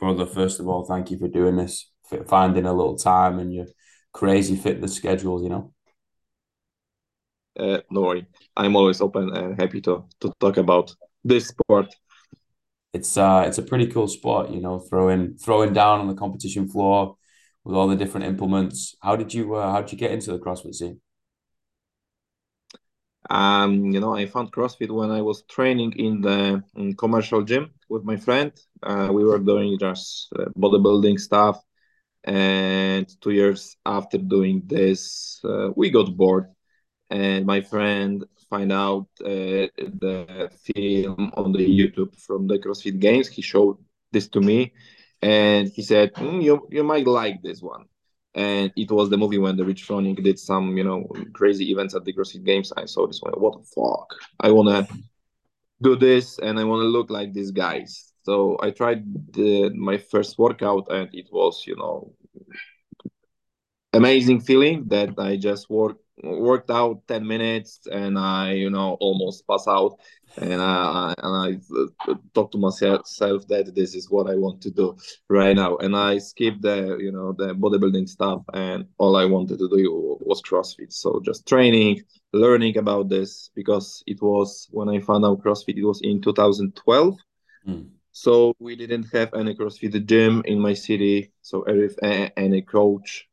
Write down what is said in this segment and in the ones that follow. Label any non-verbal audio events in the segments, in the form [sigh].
brother, first of all, thank you for doing this, for finding a little time and your crazy fitness schedule, you know. Uh, no worry. I'm always open and happy to to talk about this sport. It's uh it's a pretty cool sport, you know, throwing throwing down on the competition floor with all the different implements. How did you uh, how did you get into the CrossFit scene? Um, you know, I found CrossFit when I was training in the in commercial gym with my friend. Uh, we were doing just uh, bodybuilding stuff, and two years after doing this, uh, we got bored, and my friend find out uh, the film on the YouTube from the CrossFit Games. He showed this to me, and he said, mm, "You you might like this one." And it was the movie when the Rich Froning did some, you know, crazy events at the CrossFit Games. I saw this one. What the fuck? I wanna do this, and I wanna look like these guys. So I tried the, my first workout, and it was, you know, amazing feeling that I just worked worked out 10 minutes and I, you know, almost pass out. And I, and I talk to myself that this is what I want to do right now. And I skipped the, you know, the bodybuilding stuff and all I wanted to do was CrossFit. So just training, learning about this because it was when I found out CrossFit, it was in 2012. Mm. So we didn't have any CrossFit gym in my city. So any coach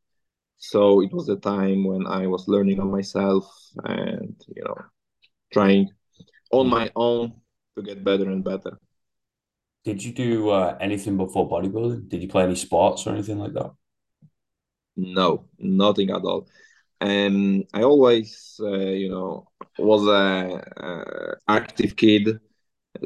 so it was a time when I was learning on myself and you know trying on my own to get better and better. Did you do uh, anything before bodybuilding? Did you play any sports or anything like that? No, nothing at all. And I always, uh, you know, was a, a, active kid.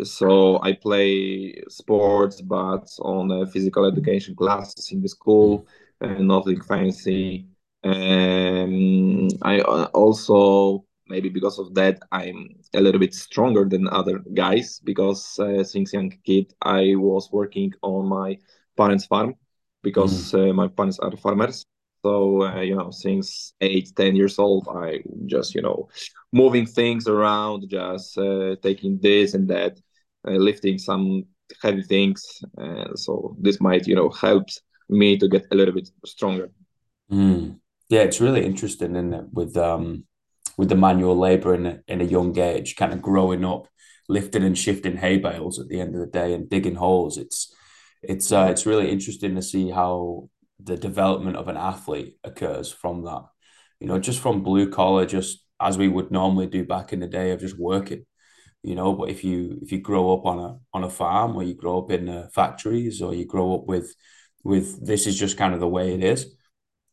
So I play sports, but on physical education classes in the school nothing fancy. Um, I uh, also maybe because of that I'm a little bit stronger than other guys because uh, since young kid I was working on my parents' farm because mm. uh, my parents are farmers. So uh, you know, since eight, ten years old, I just you know, moving things around, just uh, taking this and that, uh, lifting some heavy things. so this might you know helps me to get a little bit stronger. Mm. Yeah, it's really interesting, isn't it? With um with the manual labor in a, in a young age, kind of growing up, lifting and shifting hay bales at the end of the day and digging holes. It's it's uh, it's really interesting to see how the development of an athlete occurs from that. You know, just from blue collar, just as we would normally do back in the day of just working. You know, but if you if you grow up on a on a farm or you grow up in uh, factories or you grow up with with this is just kind of the way it is.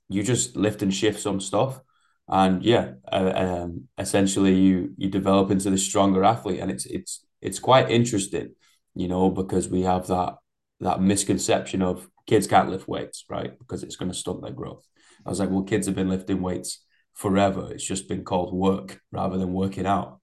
You just lift and shift some stuff, and yeah, uh, um, essentially you you develop into the stronger athlete, and it's it's it's quite interesting, you know, because we have that that misconception of kids can't lift weights, right? Because it's going to stunt their growth. I was like, well, kids have been lifting weights forever. It's just been called work rather than working out.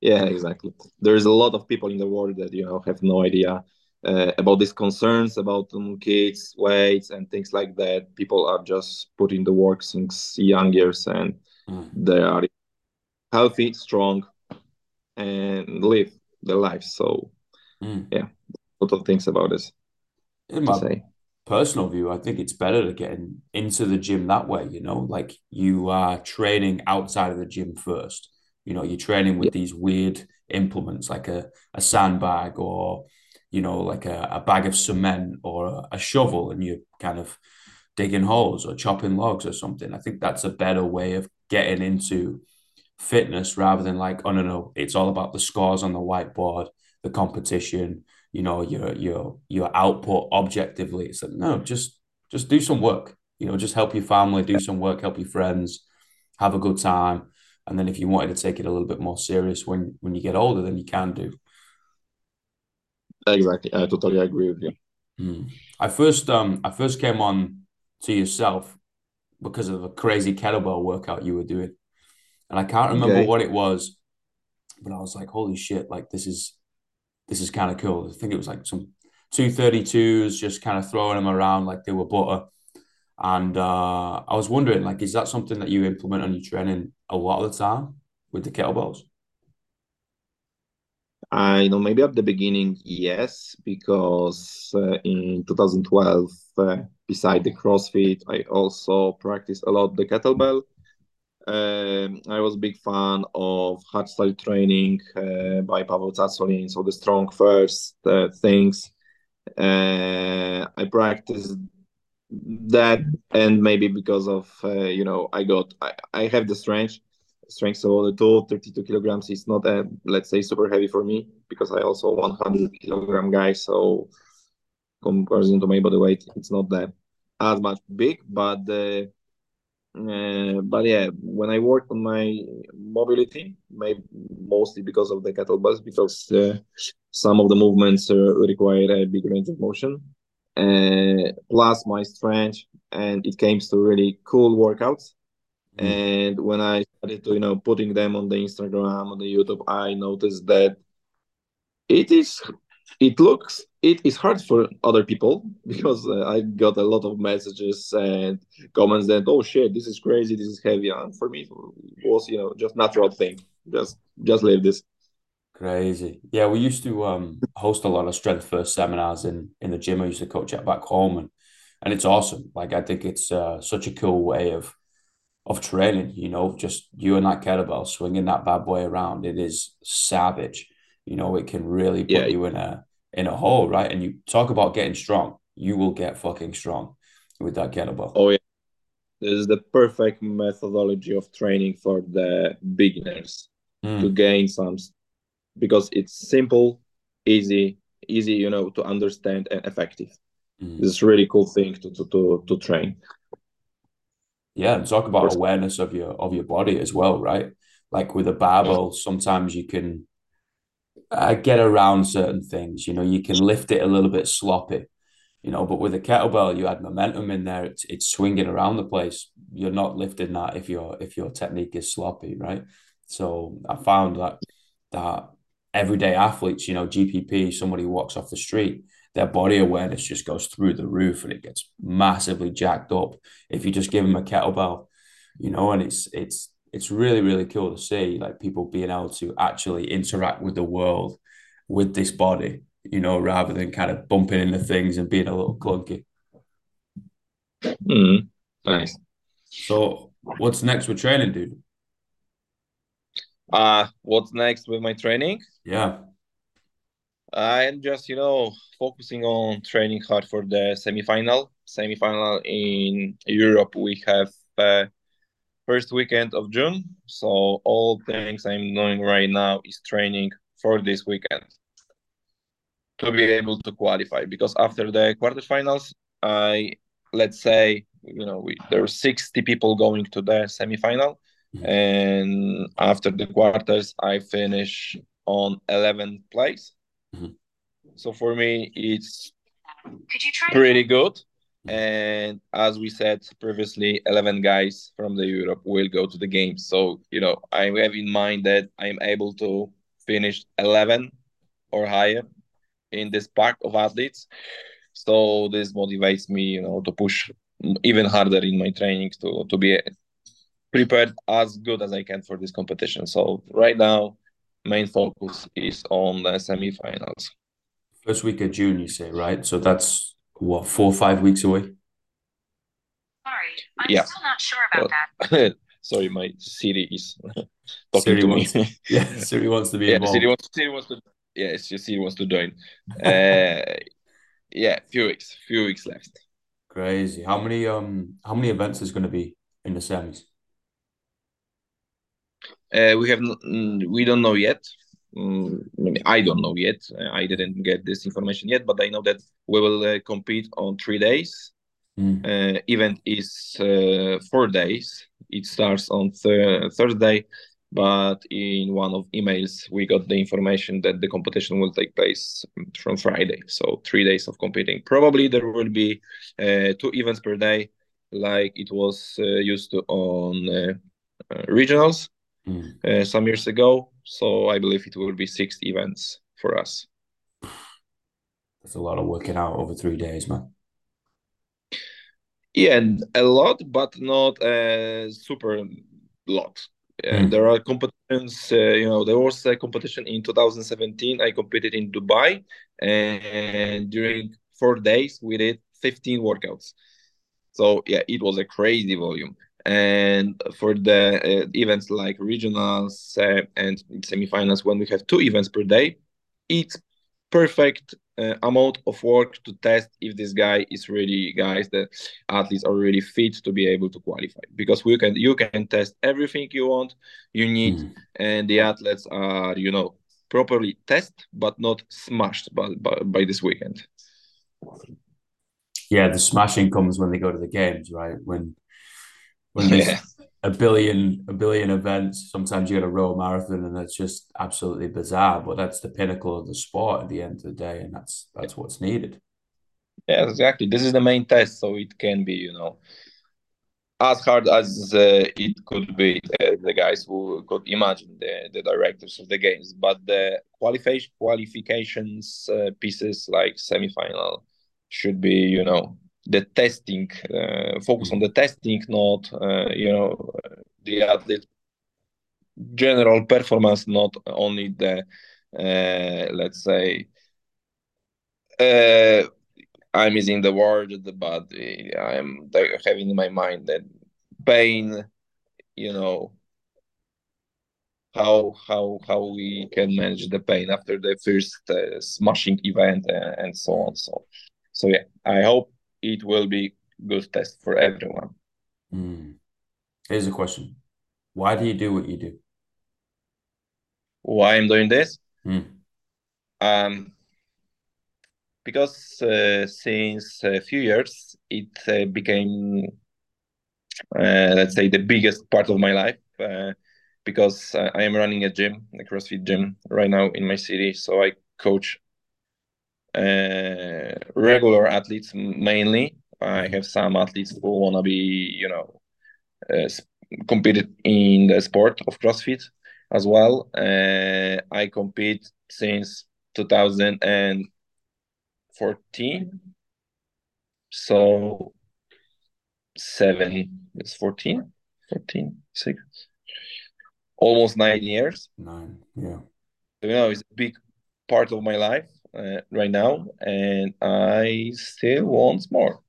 Yeah, exactly. There's a lot of people in the world that you know have no idea uh, about these concerns about um, kids weights and things like that people are just putting the work since young years and mm. they are healthy strong and live their life. so mm. yeah a lot of things about this in my say. personal view i think it's better to get in, into the gym that way you know like you are training outside of the gym first you know you're training with yeah. these weird implements like a, a sandbag or you know, like a, a bag of cement or a, a shovel and you're kind of digging holes or chopping logs or something. I think that's a better way of getting into fitness rather than like, oh no, no, it's all about the scores on the whiteboard, the competition, you know, your your your output objectively. It's like, no, just just do some work. You know, just help your family, do some work, help your friends, have a good time. And then if you wanted to take it a little bit more serious when when you get older, then you can do. Exactly, I totally agree with you. Mm. I first um I first came on to yourself because of a crazy kettlebell workout you were doing, and I can't remember okay. what it was, but I was like, holy shit! Like this is this is kind of cool. I think it was like some two thirty twos, just kind of throwing them around like they were butter. And uh, I was wondering, like, is that something that you implement on your training a lot of the time with the kettlebells? I know maybe at the beginning, yes, because uh, in 2012, uh, beside the CrossFit, I also practiced a lot the kettlebell. Um, I was a big fan of hardstyle training uh, by Pavel Tsatsouline, so the StrongFirst uh, things. Uh, I practiced that, and maybe because of you know I got I, I have the strength strength so the two 32 kilograms is not a let's say super heavy for me because I also 100 kilogram guy so comparison to my body weight it's not that as much big but the uh, but yeah, when I work on my mobility, maybe mostly because of the kettlebells, because uh, some of the movements uh, require a big range of motion, uh, plus my strength, and it came to really cool workouts. Mm. And when I started to, you know, putting them on the Instagram, on the YouTube, I noticed that it is it looks it is hard for other people [laughs] because uh, I got a lot of messages and comments that oh shit this is crazy this is heavy. And for me it was you know just natural thing. Just just leave this. Crazy. Yeah we used to um host a lot of StrongFirst seminars in in the gym. I used to coach at back home and and it's awesome. Like I think it's uh, such a cool way of of training you know just you and that kettlebell swinging that bad boy around it is savage. You know it can really put yeah. you in a in a hole right? And you talk about getting strong. You will get fucking strong with that kettlebell. Oh yeah. This is the perfect methodology of training for the beginners mm. to gain some because it's simple easy easy you know to understand and effective. Mm. this is really cool thing to to to, to train yeah and talk about awareness of your of your body as well right like with a barbell sometimes you can uh, get around certain things. You know, you can lift it a little bit sloppy, you know, but with a kettlebell, you add momentum in there. It's, it's swinging around the place. You're not lifting that if your if your technique is sloppy, right? So I found that that everyday athletes, you know, GPP, somebody walks off the street, their body awareness just goes through the roof and it gets massively jacked up. If you just give them a kettlebell, you know, and it's it's it's really really cool to see like people being able to actually interact with the world with this body you know rather than kind of bumping into things and being a little clunky. Mm, nice. So what's next with training dude? Uh what's next with my training? Yeah i'm just you know focusing on training hard for the semi-final semi-final in europe we have uh, first weekend of June. So all things I'm doing right now is training for this weekend to be able to qualify. Because after the quarterfinals, I let's say you know we, there are 60 people going to the semifinal, mm-hmm. and after the quarters, I finish on 11th place. Mm-hmm. So for me, it's pretty good. And as we said previously, 11 guys from the Europe will go to the games. So, you know, I have in mind that I'm able to finish 11 or higher in this pack of athletes. So this motivates me, you know, to push even harder in my training to, to be prepared as good as I can for this competition. So right now, main focus is on the semifinals. First week of June, you say, right? So that's what four or five weeks away. Sorry, I'm yeah. still not sure about well, that. [laughs] sorry, my Siri is [laughs] talking Siri to wants, me. [laughs] yeah, Siri wants to be yeah, involved. Siri wants, Siri wants to. Yeah, Siri wants to join. uh, yeah, few weeks, few weeks left. Crazy. How many um how many events is going to be in the semis? Uh, we have we don't know yet. Mm, I don't know yet. I didn't get this information yet, but I know that we will uh, compete on three days. Mm. Uh, event is uh, four days. It starts on th- Thursday, but in one of emails we got the information that the competition will take place from Friday. So three days of competing. Probably there will be uh, two events per day, like it was uh, used to on uh, regionals mm. some years ago so I believe it will be six events for us. That's a lot of working out over three days, man. Yeah, and a lot, but not a super lot. Mm. There are competitions. Uh, you know, there was a competition in 2017. I competed in Dubai, and during four days we did 15 workouts. So yeah, it was a crazy volume. And for the uh, events like regionals uh, and semifinals, when we have two events per day, it's perfect uh, amount of work to test if this guy is really guys the athletes are really fit to be able to qualify. Because we can you can test everything you want you need mm. and the athletes are you know properly test but not smashed by, by, by this weekend. Yeah the smashing comes when they go to the games right? When when there's yeah. a billion a billion events. Sometimes you get a row marathon, and it's just absolutely bizarre. But that's the pinnacle of the sport at the end of the day, and that's that's what's needed. Yeah, exactly. This is the main test, so it can be, you know, as hard as uh, it could be. Uh, the guys who could imagine the, the directors of the games, but the qualification qualifications uh, pieces like semifinal should be, you know, the testing, uh, focus on the testing, not uh, you know the general performance, not only the uh, let's say I'm using the word, but I'm having in my mind that pain, you know, how how how we can manage the pain after the first uh, smashing event uh, and so on. So so yeah, I hope it will be good test for everyone. Mm. Here's a question: Why do you do what you do? Why I'm doing this? Mm. Um, because uh, since a few years it uh, became, uh, let's say, the biggest part of my life. Uh, because I am running a gym, a CrossFit gym, right now in my city. So I coach regular athletes mainly. I have some athletes who want to be, you know, uh, competed in the sport of CrossFit as well. Uh, I compete since 2014. So seven, it's 14, 14, six, almost nine years. Nine, yeah. You know, it's a big part of my life uh, right now, and I still want more.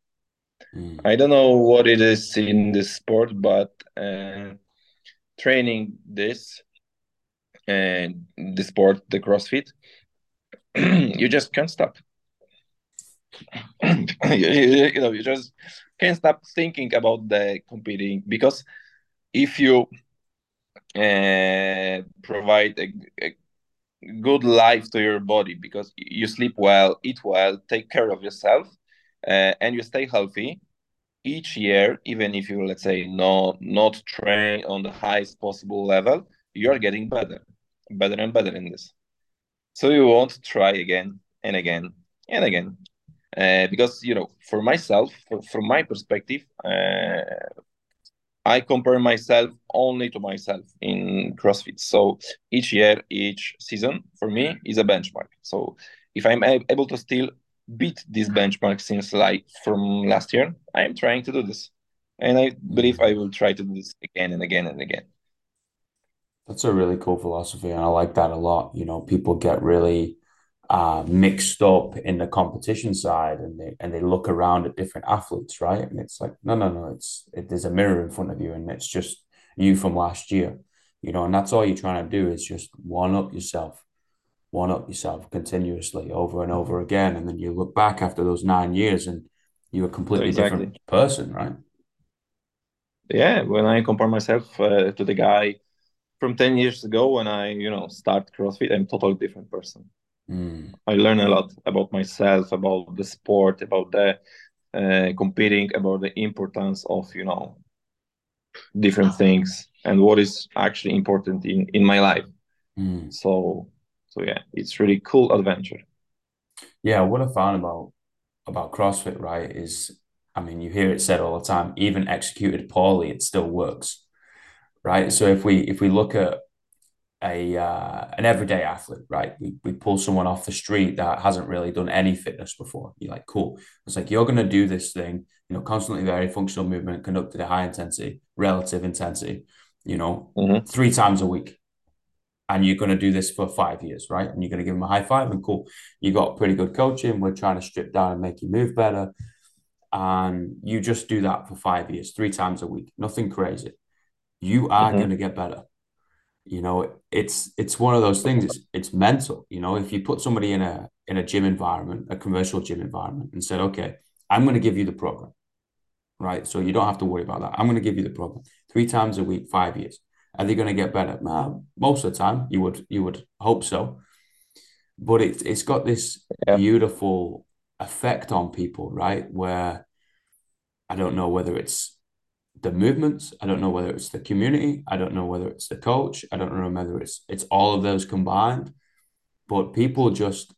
Mm. I don't know what it is in the sport, but uh, training this and the sport, the CrossFit, [clears throat] you just can't stop. [clears throat] you, you, know, you just can't stop thinking about the competing because if you uh, provide a, a good life to your body because you sleep well, eat well, take care of yourself, uh, and you stay healthy each year. Even if you let's say no not train on the highest possible level, you are getting better, better and better in this. So you want to try again and again and again. Uh, because you know, for myself, for, from my perspective, uh, I compare myself only to myself in CrossFit. So each year, each season for me is a benchmark. So if I'm able to still beat this benchmark since like from last year, I am trying to do this. And I believe I will try to do this again and again and again. That's a really cool philosophy. And I like that a lot. You know, people get really uh, mixed up in the competition side and they and they look around at different athletes, right? And it's like, no, no, no, it's it, there's a mirror in front of you and it's just you from last year, you know, and that's all you're trying to do is just one up yourself, one up yourself continuously over and over again. And then you look back after those nine years and you're a completely exactly. different person, right? Yeah, when I compare myself uh, to the guy from 10 years ago when I, you know, start CrossFit, I'm totally different person. Mm. I learn a lot about myself, about the sport, about the uh, competing, about the importance of you know different things and what is actually important in in my life. Mm. So so yeah, it's really cool adventure. Yeah, what I found about about CrossFit, right, is I mean, you hear it said all the time, even executed poorly, it still works. Right. So if we if we look at a uh, an everyday athlete, right? We, we pull someone off the street that hasn't really done any fitness before. You're like, cool. It's like you're going to do this thing, you know, constantly very functional movement conducted at high intensity, relative intensity. you know, Mhm. three times a week. And you're going to do this for five years, right? And you're going to give them a high five and cool. You got pretty good coaching. We're trying to strip down and make you move better. And you just do that for five years, three times a week, nothing crazy. You are Mhm. going to get better. You know, it's it's one of those things. It's it's mental. You know, if you put somebody in a in a gym environment, a commercial gym environment, and said, okay, I'm going to give you the program, right? So you don't have to worry about that. I'm going to give you the program three times a week, five years. Are they going to get better? Most of the time, you would you would hope so. But it's it's got this Yeah. beautiful effect on people, right? Where I don't know whether it's the movements, I don't know whether it's the community, I don't know whether it's the coach, I don't know whether it's it's all of those combined, but people just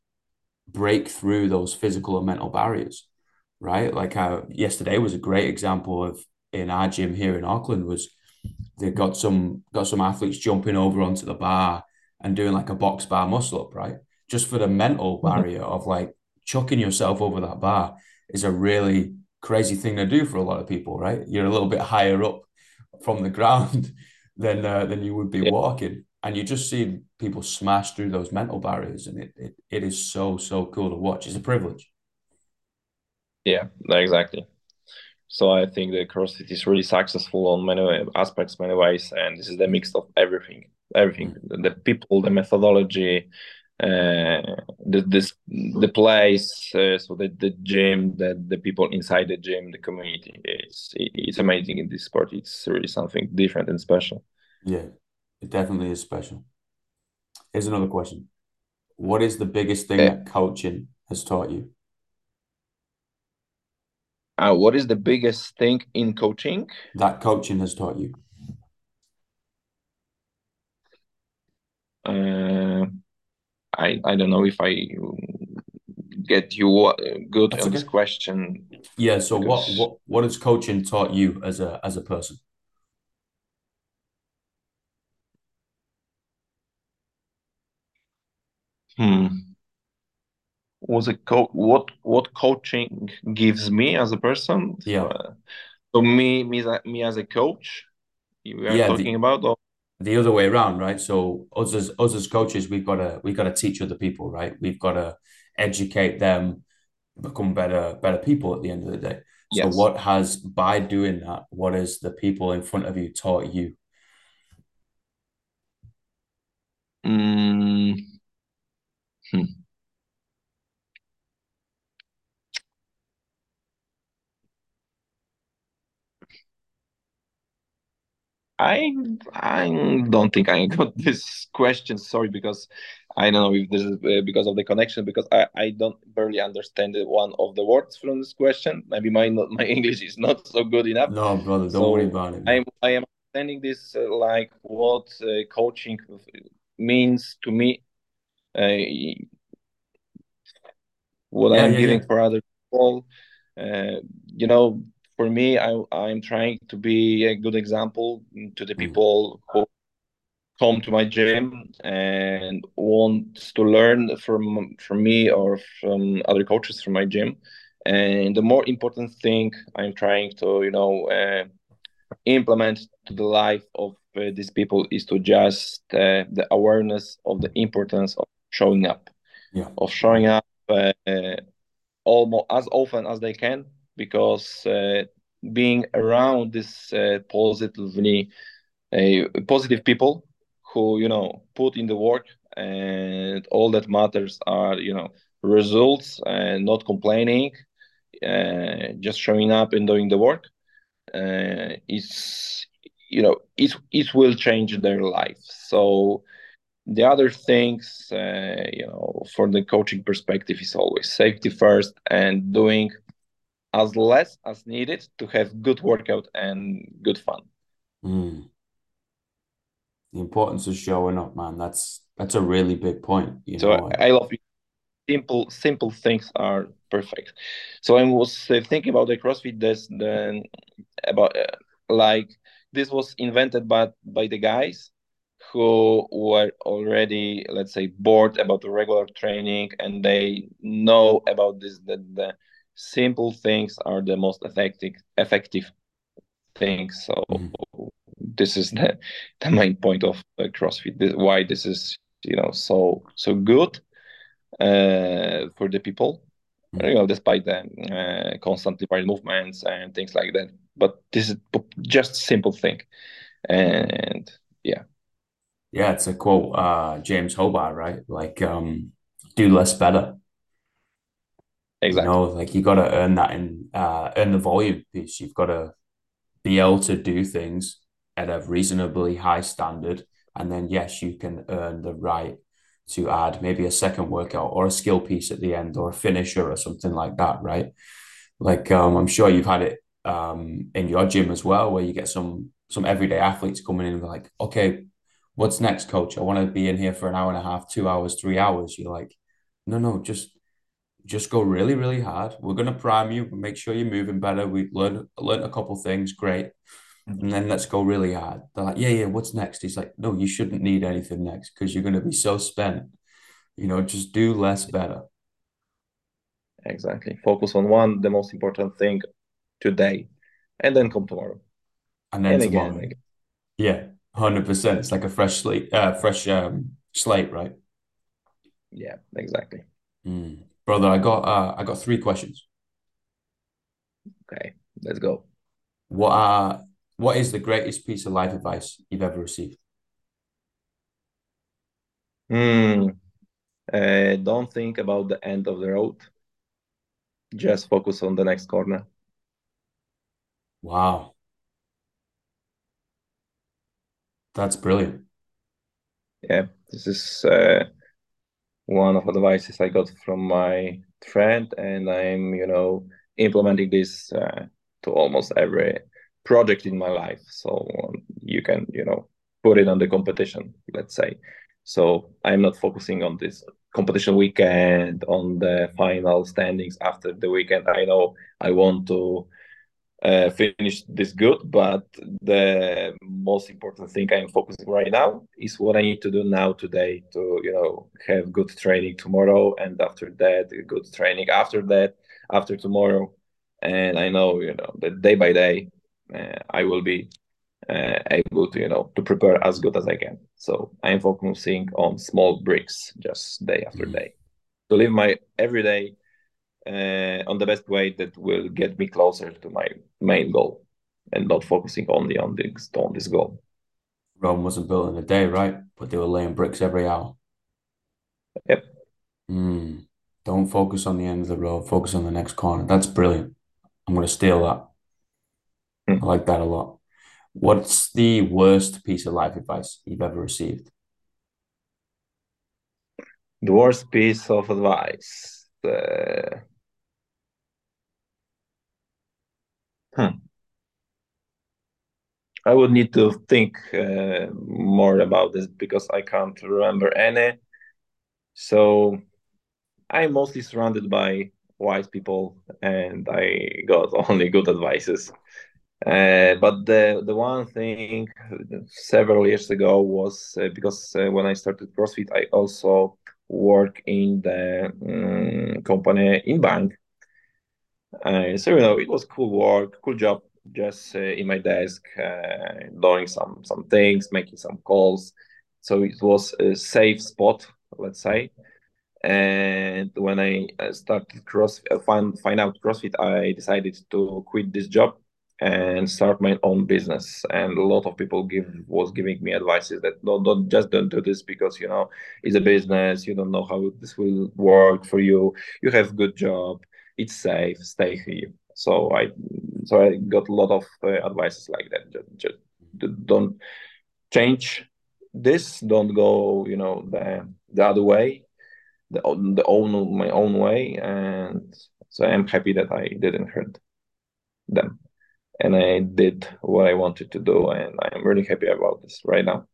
break through those physical and mental barriers, right? Like how yesterday was a great example of in our gym here in Auckland was they got some got some athletes jumping over onto the bar and doing like a box bar muscle up, right? Just for the mental Mhm. barrier of like chucking yourself over that bar is a really crazy thing to do for a lot of people, right? You're a little bit higher up from the [laughs] ground than uh, than you would be Yeah. walking, and you just see people smash through those mental barriers, and it it, it is so so cool to watch. It's a privilege. Yeah, exactly. So I think the CrossFit is really successful on many aspects, many ways, and this is the mix of everything, everything, the, the people, the methodology, the this the place, uh, so the the gym, the the people inside the gym, the community. It's it's amazing in this sport. It's really something different and special. Yeah, it definitely is special. Here's another question. What is the biggest thing Uh, that coaching has taught you? uh, what is the biggest thing in coaching? That coaching has taught you? Uh, I I don't know if I get you good That's on this question Yeah, so what because what what has coaching taught you as a as a person? hmm, was a co what what coaching gives me as a person. Yeah. Uh, so me me as a, me as a coach, you are Yeah, talking the about or the other way around, right? So us as us as coaches, we've got to we've got to teach other people, right? We've got to educate them, become better better people at the end of the day. So what has by doing that, what has the people in front of you taught you? Mm, hmm. I I don't think I got [laughs] this question. Sorry, because I don't know if this is uh, because of the connection. Because I, I don't barely understand one of the words from this question. Maybe my not, my [laughs] English is not so good enough. No, brother, don't worry about it, I am I am understanding this uh, like what uh, coaching means to me. Uh, what Yeah, I'm yeah, yeah. giving for other people. Uh, you know, for me, I I'm trying to be a good example to the Mm. people who come to my gym and want to learn from from me or from other coaches from my gym. And the more important thing I'm trying to, you know, uh, implement to the life of uh, these people is to just uh, the awareness of the importance of showing up, Yeah. of showing up uh, uh, almost as often as they can, because uh, being around this uh, positively uh, positive people who you know put in the work and all that matters are you know results and not complaining uh, just showing up and doing the work uh, is you know it it will change their life. So the other things uh, you know for the coaching perspective is always safety first and doing as less as needed to have good workout and good fun Mm. The importance of showing up, man. That's that's a really big point, you so know. I, I love it. simple simple things are perfect so i was uh, thinking about the crossfit this then about uh, like this was invented by by the guys who were already let's say bored about the regular training and they know about this that the simple things are the most effective effective things so Mhm. this is the, the main point of uh, CrossFit. This, why this is you know so so good uh, for the people. Mm-hmm. You know, despite the uh, constantly varied movements and things like that. But this is just simple thing, and yeah. Yeah, it's a quote, uh, James Hobart, right? Like, um, do less better. Exactly. You know, like you got to earn that in uh, earn the volume piece. You've got to be able to do things at a reasonably high standard, and then yes, you can earn the right to add maybe a second workout or a skill piece at the end or a finisher or something like that, right? Like um, I'm sure you've had it um, in your gym as well, where you get some some everyday athletes coming in and like, okay, what's next, coach? I want to be in here for an hour and a half, two hours, three hours. You're like, no, no, just just go really, really hard. We're gonna prime you, make sure you're moving better. We've learned learned a couple things, great. And then let's go really hard. They're like, yeah, yeah, what's next? He's like, no, you shouldn't need anything next because you're gonna be so spent. You know, just do less better. Exactly. Focus on one, the most important thing today, and then come tomorrow. And then and tomorrow. Again, again. Yeah, hundred percent. It's like a fresh slate, uh, fresh um, slate, right? Yeah, exactly. Mm brother, I got uh, I got three questions. Okay, let's go. What are what is the greatest piece of life advice you've ever received? Hmm. Uh, don't think about the end of the road. Just focus on the next corner. Wow. That's brilliant. Yeah, this is uh, one of the advices I got from my friend, and I'm you know implementing this uh, to almost every project in my life. So um, you can you know put it on the competition, let's say. So I'm not focusing on this competition weekend on the final standings after the weekend. I know I want to uh, finish this good. But the most important thing I'm focusing right now is what I need to do now today to you know have good training tomorrow, and after that, good training after that, after tomorrow. And I know you know that day by day, uh, I will be uh, able to you know to prepare as good as I can. So I'm focusing on small bricks, just day after mm-hmm. day, to live my everyday uh, on the best way that will get me closer to my main goal and not focusing only on this on this goal. Rome wasn't built in a day, right? But they were laying bricks every hour. Yep. Mm. Don't focus on the end of the road. Focus on the next corner. That's brilliant. I'm going to steal that. Mm. I like that a lot. What's the worst piece of life advice you've ever received? The worst piece of advice. Uh, Hmm. I would need to think uh, more about this because I can't remember any. So I'm mostly surrounded by wise people, and I got [laughs] only good advices. Uh, but the the one thing several years ago was uh, because uh, when I started CrossFit, I also work in the um, company in bank, uh, so you know, it was cool work, cool job, just uh, in my desk, uh, doing some some things, making some calls. So it was a safe spot, let's say. And when I started cross, find find out CrossFit, I decided to quit this job and start my own business. And a lot of people give was giving me advices that don't, don't just don't do this because you know it's a business. You don't know how this will work for you. You have good job it's safe, stay here. So I so I got a lot of uh, advices like that. Just, just don't change this. Don't go, you know, the the other way, the the own my own way. And so I'm happy that I didn't hurt them, and I did what I wanted to do, and I'm really happy about this right now.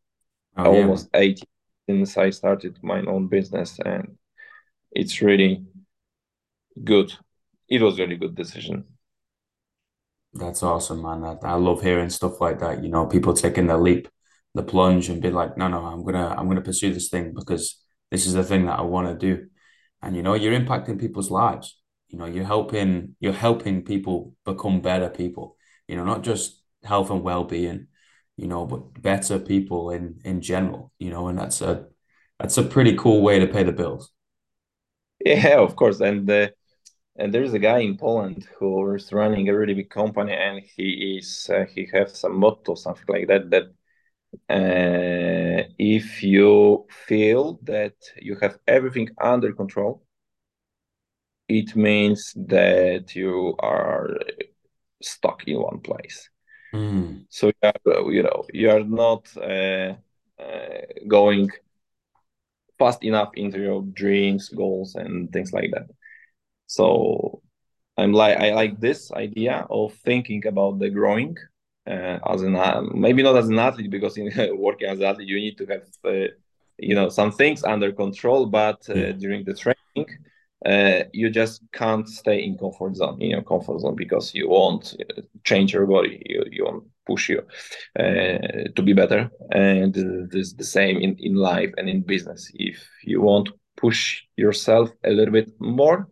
Oh, Almost yeah. eight since I started my own business, and it's really good it was really good decision. That's awesome, man. That I love hearing stuff like that. You know, people taking the leap, the plunge, and be like, no, no, I'm gonna, I'm gonna pursue this thing because this is the thing that I want to do. And you know, you're impacting people's lives. You know, you're helping, you're helping people become better people. You know, not just health and well being. you know, but better people in in general, you know, and that's a that's a pretty cool way to pay the bills. Yeah, of course, and uh, and there's a guy in Poland who is running a really big company, and he is uh, he has some motto something like that that uh, if you feel that you have everything under control, it means that you are stuck in one place. Mm. So you, are, you know you are not uh, uh, going fast enough into your dreams, goals, and things like that. So I'm like I like this idea of thinking about the growing uh, as an maybe not as an athlete because in [laughs] working as an athlete you need to have uh, you know some things under control, but uh, yeah. during the training uh, you just can't stay in comfort zone in your comfort zone because you won't uh, change your body you, you won't push you uh, to be better and this is the same in, in life and in business if you want to push yourself a little bit more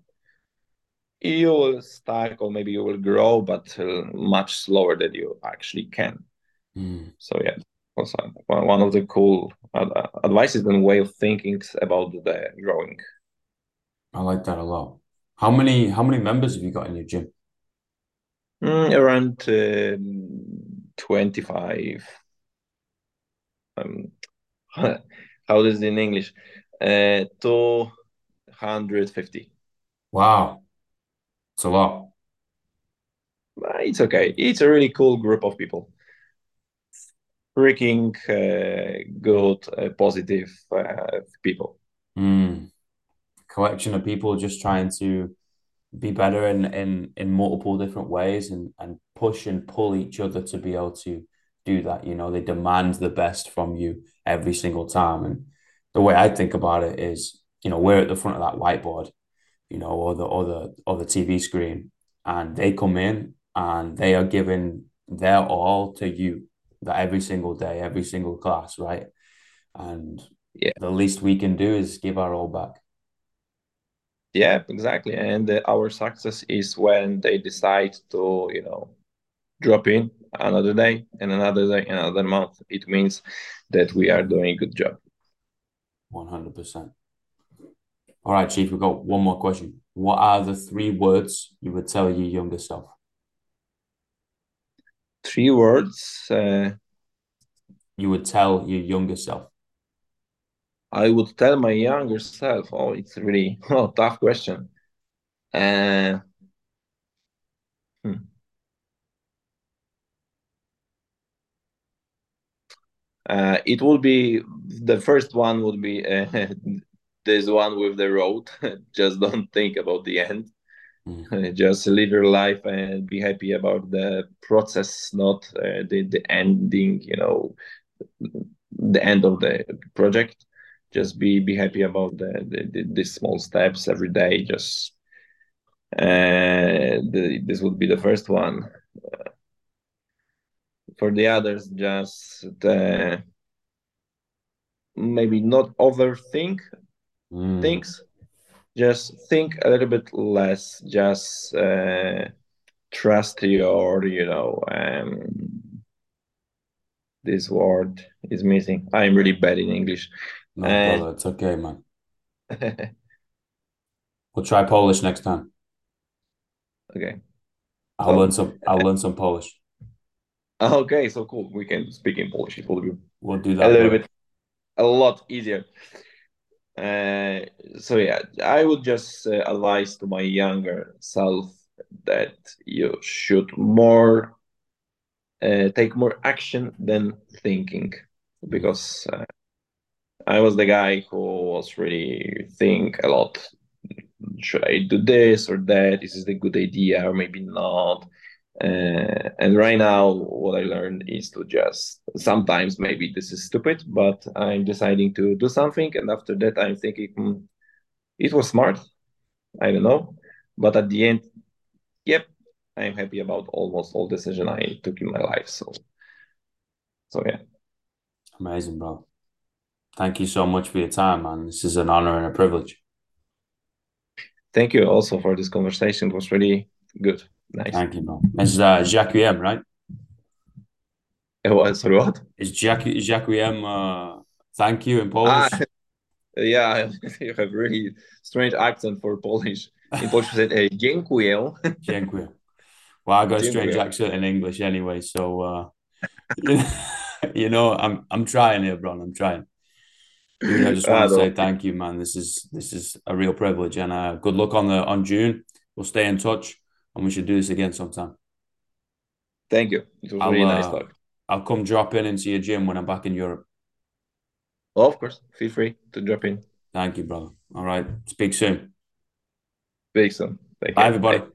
you will stack or maybe you will grow but uh, much slower than you actually can mm. so yeah also one of the cool advices and way of thinking about the growing I like that a lot. How many how many members have you got in your gym? Mm, around um, 25. Um, [laughs] how is it in English? Uh, 250. Wow. It's a lot. It's okay. It's a really cool group of people. Freaking uh, good, uh, positive uh, people. Mm collection of people just trying to be better in in in multiple different ways and and push and pull each other to be able to do that you know they demand the best from you every single time and the way i think about it is you know we're at the front of that whiteboard you know or the or the or the tv screen and they come in and they are giving their all to you that every single day every single class right? And yeah. the least we can do is give our all back. Yeah exactly and uh, our success is when they decide to you know drop in another day and another day another month. It means that we are doing a good job. 100% all right chief we've got one more question what are the three words you would tell your younger self three words uh, you would tell your younger self I would tell my younger self, oh, it's really [laughs] oh, tough question. Uh, hmm. uh, it would be the first one would be uh, [laughs] this one with the road. [laughs] Just don't think about the end. Mm. Just live your life and be happy about the process, not uh, the the ending. You know, the end of the project just be be happy about the the, the, small steps every day just uh, the, this would be the first one uh, for the others just uh, maybe not overthink mm. things just think a little bit less just uh, trust your you know um, this word is missing i'm really bad in english no, uh, brother, it's okay, man. we'll try Polish next time. [laughs] Okay. I'll so, learn some. I'll learn some Polish. [laughs] Okay, so cool. We can speak in Polish. It will be we'll do that a little bit, a lot easier. Uh, so yeah, I would just uh, advise to my younger self that you should more uh, take more action than thinking, because uh, I was the guy who was really think a lot. Should I do this or that? Is this a good idea or maybe not? Uh, and right now, what I learned is to just sometimes maybe this is stupid, but I'm deciding to do something, and after that, I'm thinking hmm, it was smart. I don't know, but at the end, yep, I'm happy about almost all decision I took in my life. So, so yeah. Amazing, bro. Thank you so much for your time, man. This is an honor and a privilege. Thank you also for this conversation. It was really good. Nice. Thank you, man. This is uh, Jacques right? what? Sorry, what? Is Jackie Jacquiem uh, thank you in Polish? Ah, [laughs] yeah, [laughs] you have really strange accent for Polish. In Polish, you said uh, dziękuję. [laughs] Dziękuję. Well, I got a strange accent in English anyway, so uh, you know, I'm I'm trying here, Bron. I'm trying. I just want to say thank you, man. This is this is a real privilege, and uh, good luck on the on June. We'll stay in touch, and we should do this again sometime. Thank you. It was I'll, really nice uh, talk. I'll come drop in into your gym when I'm back in Europe. Oh, of course. Feel free to drop in. Thank you, brother. All right. Speak soon. Speak soon. Thank Bye, everybody. Bye.